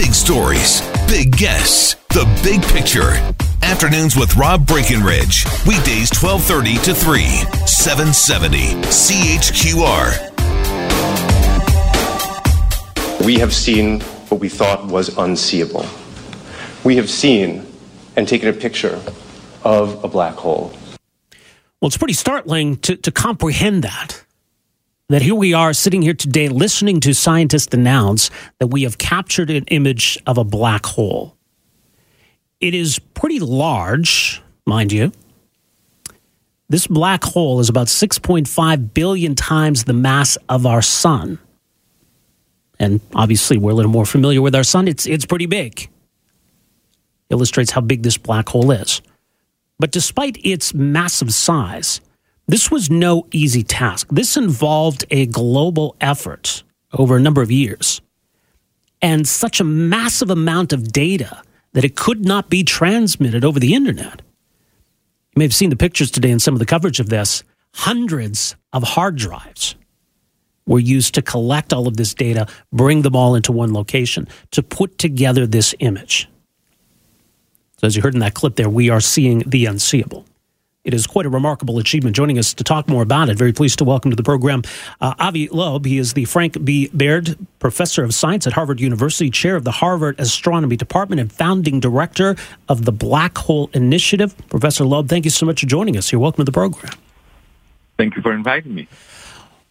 Big stories, big guests, the big picture. Afternoons with Rob Breckenridge. Weekdays 1230 to 3, 770 CHQR. We have seen what we thought was unseeable. We have seen and taken a picture of a black hole. Well, it's pretty startling to, to comprehend that. That here we are sitting here today listening to scientists announce that we have captured an image of a black hole. It is pretty large, mind you. This black hole is about 6.5 billion times the mass of our sun. And obviously, we're a little more familiar with our sun. It's, it's pretty big. Illustrates how big this black hole is. But despite its massive size, this was no easy task. This involved a global effort over a number of years and such a massive amount of data that it could not be transmitted over the internet. You may have seen the pictures today in some of the coverage of this. Hundreds of hard drives were used to collect all of this data, bring them all into one location to put together this image. So, as you heard in that clip there, we are seeing the unseeable. It is quite a remarkable achievement. Joining us to talk more about it, very pleased to welcome to the program uh, Avi Loeb. He is the Frank B. Baird Professor of Science at Harvard University, Chair of the Harvard Astronomy Department, and founding director of the Black Hole Initiative. Professor Loeb, thank you so much for joining us here. Welcome to the program. Thank you for inviting me.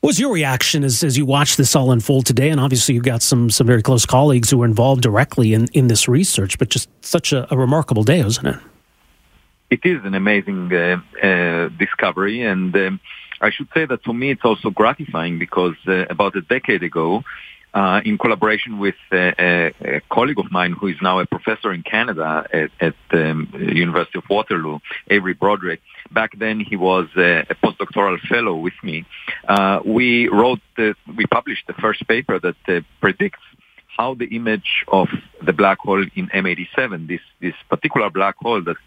What was your reaction as, as you watched this all unfold today? And obviously, you've got some some very close colleagues who are involved directly in, in this research, but just such a, a remarkable day, isn't it? It is an amazing uh, uh, discovery, and um, I should say that for me it's also gratifying because uh, about a decade ago, uh, in collaboration with uh, a, a, colleague of mine who is now a professor in Canada at, at um, University of Waterloo, Avery Broderick. Back then, he was a, a postdoctoral fellow with me. Uh, we wrote, the, we published the first paper that uh, predicts how the image of the black hole in M87, this this particular black hole that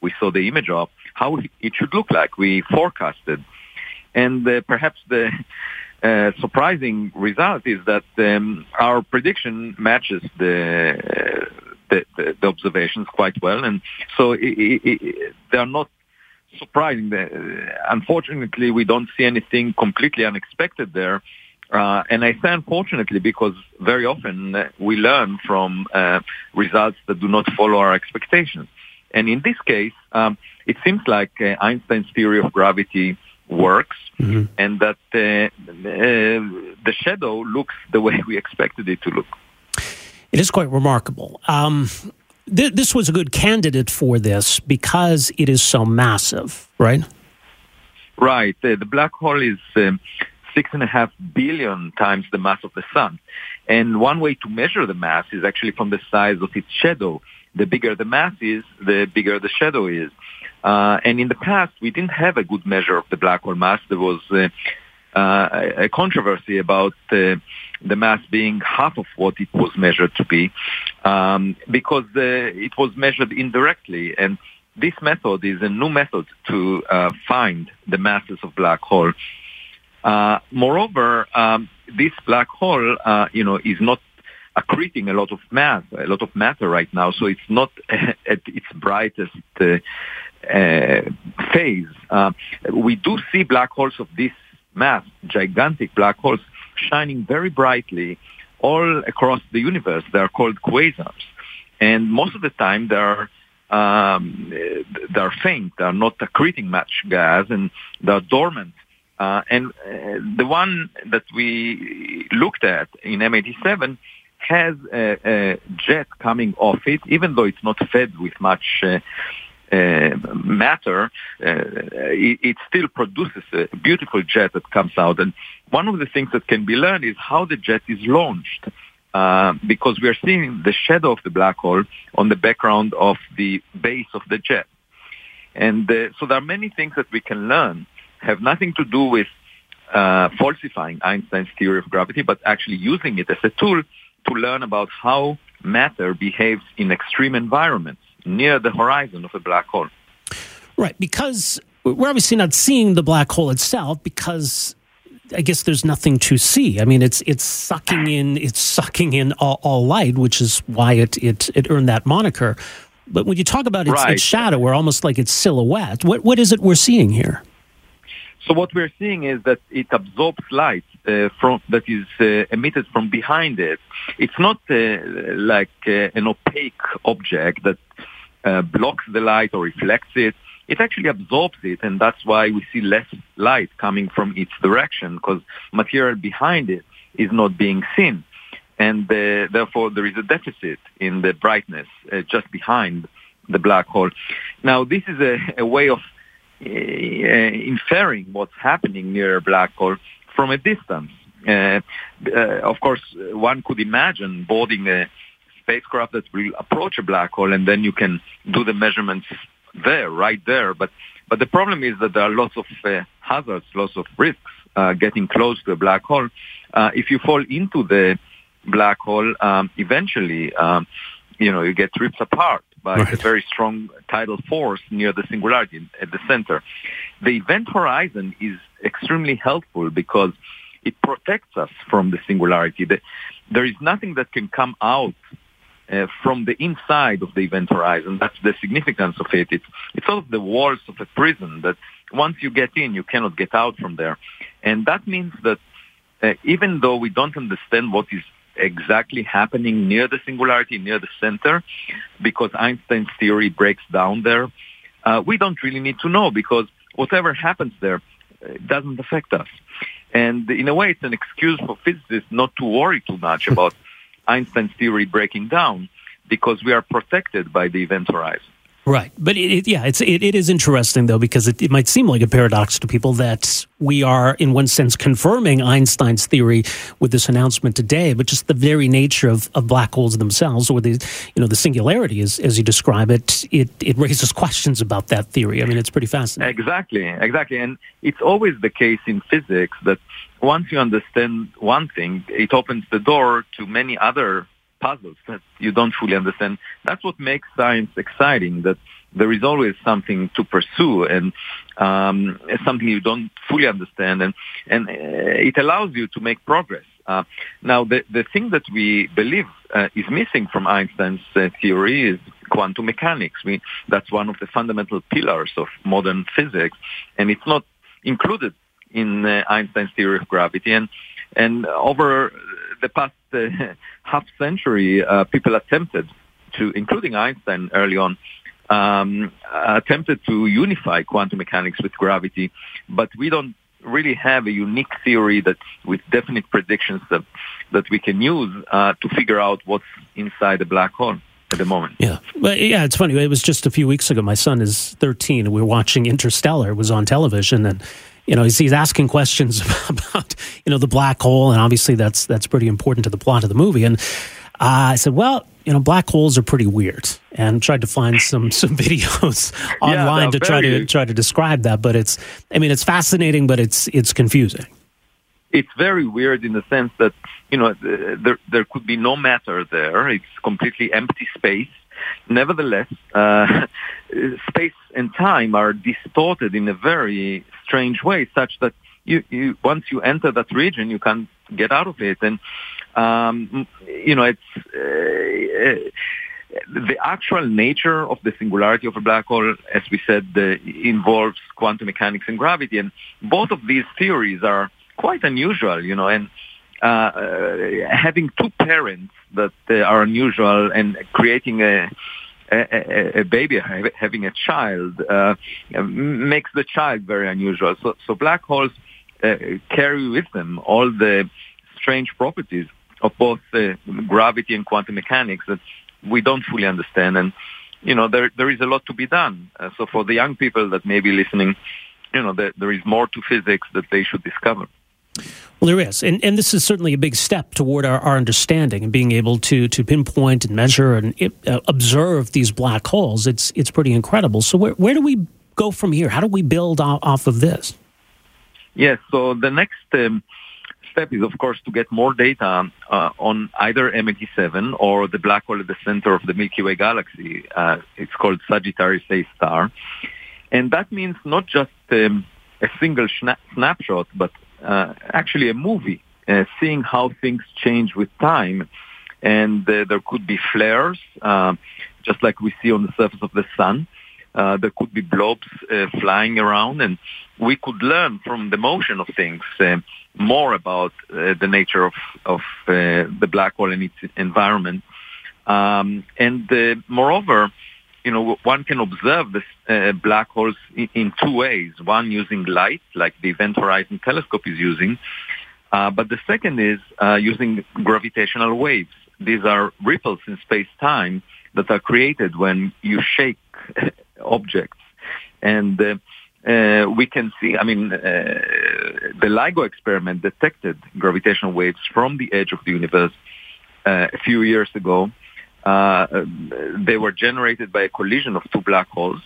we saw the image of, how it should look like. We forecasted, and uh, perhaps the uh, surprising result is that um, our prediction matches the, the, the, the, observations quite well, and so it, it, it, they are not surprising. Unfortunately, we don't see anything completely unexpected there. Uh, and I say unfortunately because very often uh, we learn from uh, results that do not follow our expectations. And in this case, um, it seems like uh, Einstein's theory of gravity works mm-hmm. and that uh, the shadow looks the way we expected it to look. It is quite remarkable. Um, th- this was a good candidate for this because it is so massive, right? Right. Uh, the black hole is um, six and a half billion times the mass of the sun. And one way to measure the mass is actually from the size of its shadow. The bigger the mass is, the bigger the shadow is. Uh, and in the past, we didn't have a good measure of the black hole mass. There was uh, uh, a controversy about uh, the mass being half of what it was measured to be, um, because uh, it was measured indirectly. And this method is a new method to uh, find the masses of black hole. moreover, um, this black hole, you know, is not accreting a lot of mass, a lot of matter right now. So it's not at its brightest uh, uh, phase. Uh, we do see black holes of this mass, gigantic black holes, shining very brightly all across the universe. They are called quasars. And most of the time they are um, they are faint. They are not accreting much gas, and they are dormant. Uh, and uh, the one that we looked at in M87 has a, a, jet coming off it, even though it's not fed with much uh, uh, matter, uh, it, it, still produces a beautiful jet that comes out. And one of the things that can be learned is how the jet is launched. Uh, because we are seeing the shadow of the black hole on the background of the base of the jet. And uh, so there are many things that we can learn, have nothing to do with uh, falsifying Einstein's theory of gravity, but actually using it as a tool to learn about how matter behaves in extreme environments near the horizon of a black hole. Right, because we're obviously not seeing the black hole itself because I guess there's nothing to see. I mean, it's it's sucking in it's sucking in all, all light, which is why it, it it earned that moniker. But when you talk about its, Right. its shadow or almost like its silhouette, what what is it we're seeing here? So what we're seeing is that it absorbs light uh, from that is uh, emitted from behind it. It's not uh, like uh, an opaque object that uh, blocks the light or reflects it. It actually absorbs it, and that's why we see less light coming from its direction because material behind it is not being seen, and uh, therefore there is a deficit in the brightness just behind the black hole. Now, this is a, a way of inferring what's happening near a black hole from a distance. Uh, uh, of course, one could imagine boarding a spacecraft that will approach a black hole, and then you can do the measurements there, right there. But but the problem is that there are lots of uh, hazards, lots of risks uh, getting close to a black hole. Uh, if you fall into the black hole, um, eventually, um, you know, you get ripped apart by Right. a very strong tidal force near the singularity at the center. The event horizon is extremely helpful because it protects us from the singularity. The, there is nothing that can come out uh, from the inside of the event horizon. That's the significance of it. It's, it's sort of the walls of a prison that once you get in, you cannot get out from there. And that means that uh, even though we don't understand what is exactly happening near the singularity, near the center, because Einstein's theory breaks down there, uh, we don't really need to know because whatever happens there uh, doesn't affect us. And in a way, it's an excuse for physicists not to worry too much about Einstein's theory breaking down because we are protected by the event horizon. Right, but it, it, yeah, it's it, it is interesting though because it, it might seem like a paradox to people that we are, in one sense, confirming Einstein's theory with this announcement today, but just the very nature of, of black holes themselves, or the you know the singularity, as as you describe it, it it raises questions about that theory. I mean, it's pretty fascinating. Exactly, exactly. And it's always the case in physics that once you understand one thing, it opens the door to many other puzzles that you don't fully understand. That's what makes science exciting, that there is always something to pursue and um, something you don't fully understand. And, and uh, it allows you to make progress. Uh, now, the, the thing that we believe uh, is missing from Einstein's uh, theory is quantum mechanics. We, that's one of the fundamental pillars of modern physics, and it's not included in uh, Einstein's theory of gravity. And and over the past uh, half century, uh, people attempted to, including Einstein early on, um, attempted to unify quantum mechanics with gravity, but we don't really have a unique theory that with definite predictions that that we can use uh, to figure out what's inside a black hole at the moment. Yeah, but yeah, it's funny. It was just a few weeks ago. My son is 13, and we were watching Interstellar. It was on television, and you know he's, he's asking questions about you know the black hole, and obviously that's that's pretty important to the plot of the movie. And uh, I said, well, you know, black holes are pretty weird, and tried to find some some videos online to try to try to describe that. But it's, I mean, it's fascinating, but it's it's confusing. it's very weird in the sense that you know there there could be no matter there. It's completely empty space. Nevertheless, uh, space and time are distorted in a very strange way, such that you, you once you enter that region, you can't get out of it. And um, you know, it's uh, the actual nature of the singularity of a black hole, as we said, uh, involves quantum mechanics and gravity, and both of these theories are quite unusual, you know, and uh, uh, having two parents that uh, are unusual and creating a a, a, a baby having a child uh, makes the child very unusual. So, so black holes uh, carry with them all the strange properties of both uh, gravity and quantum mechanics that we don't fully understand. And you know, there there is a lot to be done. Uh, so for the young people that may be listening, you know, there, there is more to physics that they should discover. Well, there is, and and this is certainly a big step toward our, our understanding and being able to to pinpoint and measure and uh, observe these black holes. It's it's pretty incredible. So where where do we go from here? How do we build off of this? Yes. So the next um, step is, of course, to get more data uh, on either M87 or the black hole at the center of the Milky Way galaxy. Uh, it's called Sagittarius A star, and that means not just um, a single snapshot, but uh, actually a movie, uh, seeing how things change with time. And uh, there could be flares, uh, just like we see on the surface of the sun. Uh, there could be blobs uh, flying around, and we could learn from the motion of things uh, more about uh, the nature of, of uh, the black hole and its environment. Um, and uh, moreover, you know, one can observe the black holes in, in, two ways. One using light, like the Event Horizon Telescope is using, but the second is using gravitational waves. These are ripples in space-time that are created when you shake objects. And uh, uh, we can see, I mean, uh, the LIGO experiment detected gravitational waves from the edge of the universe a few years ago. they were generated by a collision of two black holes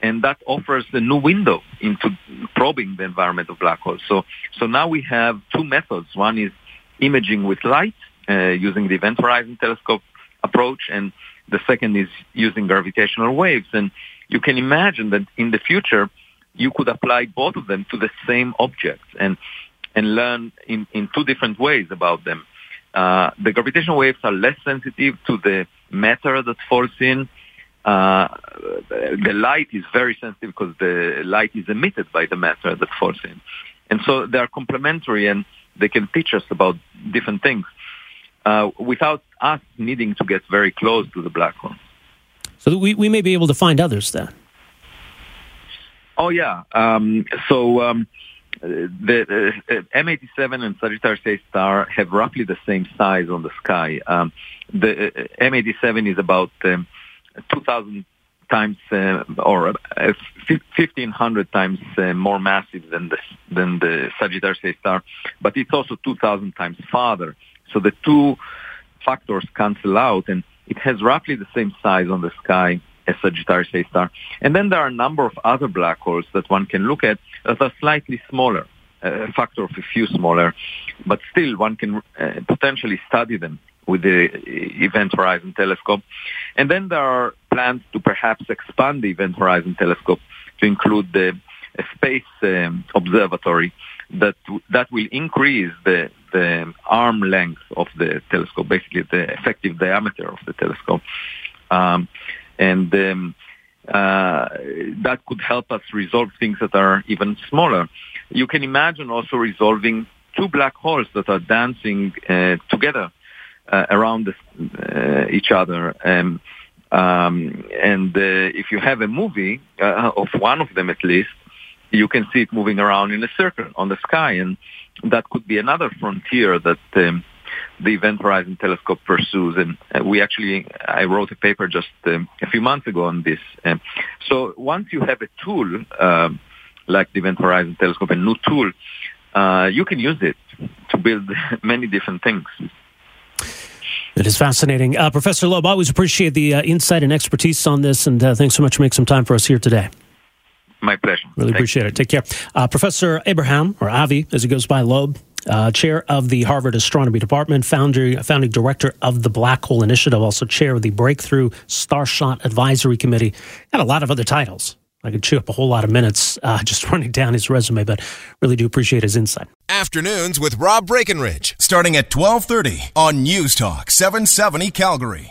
and that offers a new window into probing the environment of black holes. So, so now we have two methods. One is imaging with light uh, using the Event Horizon Telescope approach, and the second is using gravitational waves. And you can imagine that in the future, you could apply both of them to the same objects and and learn in, in two different ways about them. Uh, the gravitational waves are less sensitive to the matter that falls in. Uh, the light is very sensitive because the light is emitted by the matter that falls in. And so they are complementary and they can teach us about different things uh, without us needing to get very close to the black hole. So we, we may be able to find others then. Oh yeah. Um, so um, the uh, M87 and Sagittarius A star have roughly the same size on the sky. Um, the uh, M87 is about um, 2,000 times uh, or 1,500 uh, times uh, more massive than the than the Sagittarius A star, but it's also 2,000 times farther. So the two factors cancel out, and it has roughly the same size on the sky as Sagittarius A star. And then there are a number of other black holes that one can look at that are slightly smaller, a factor of a few smaller, but still one can uh, potentially study them with the Event Horizon Telescope. And then there are plans to perhaps expand the Event Horizon Telescope to include the space um, observatory that that will increase the the arm length of the telescope, basically the effective diameter of the telescope, um, and um, uh, that could help us resolve things that are even smaller. You can imagine also resolving two black holes that are dancing uh, together uh, around the, uh, each other. Um, um, and uh, if you have a movie uh, of one of them at least, you can see it moving around in a circle on the sky, and that could be another frontier that um, the Event Horizon Telescope pursues. And uh, we actually, I wrote a paper just um, a few months ago on this. Um, so once you have a tool um, like the Event Horizon Telescope, a new tool, uh, you can use it to build many different things. It is fascinating. Uh, Professor Loeb, I always appreciate the uh, insight and expertise on this, and uh, thanks so much for making some time for us here today. My pleasure. Really Thanks. appreciate it. Take care. Uh, Professor Abraham, or Avi, as he goes by, Loeb, uh, chair of the Harvard Astronomy Department, founder, founding director of the Black Hole Initiative, also chair of the Breakthrough Starshot Advisory Committee, and a lot of other titles. I could chew up a whole lot of minutes uh, just running down his resume, but really do appreciate his insight. Afternoons with Rob Breckenridge, starting at 1230 on News Talk 770 Calgary.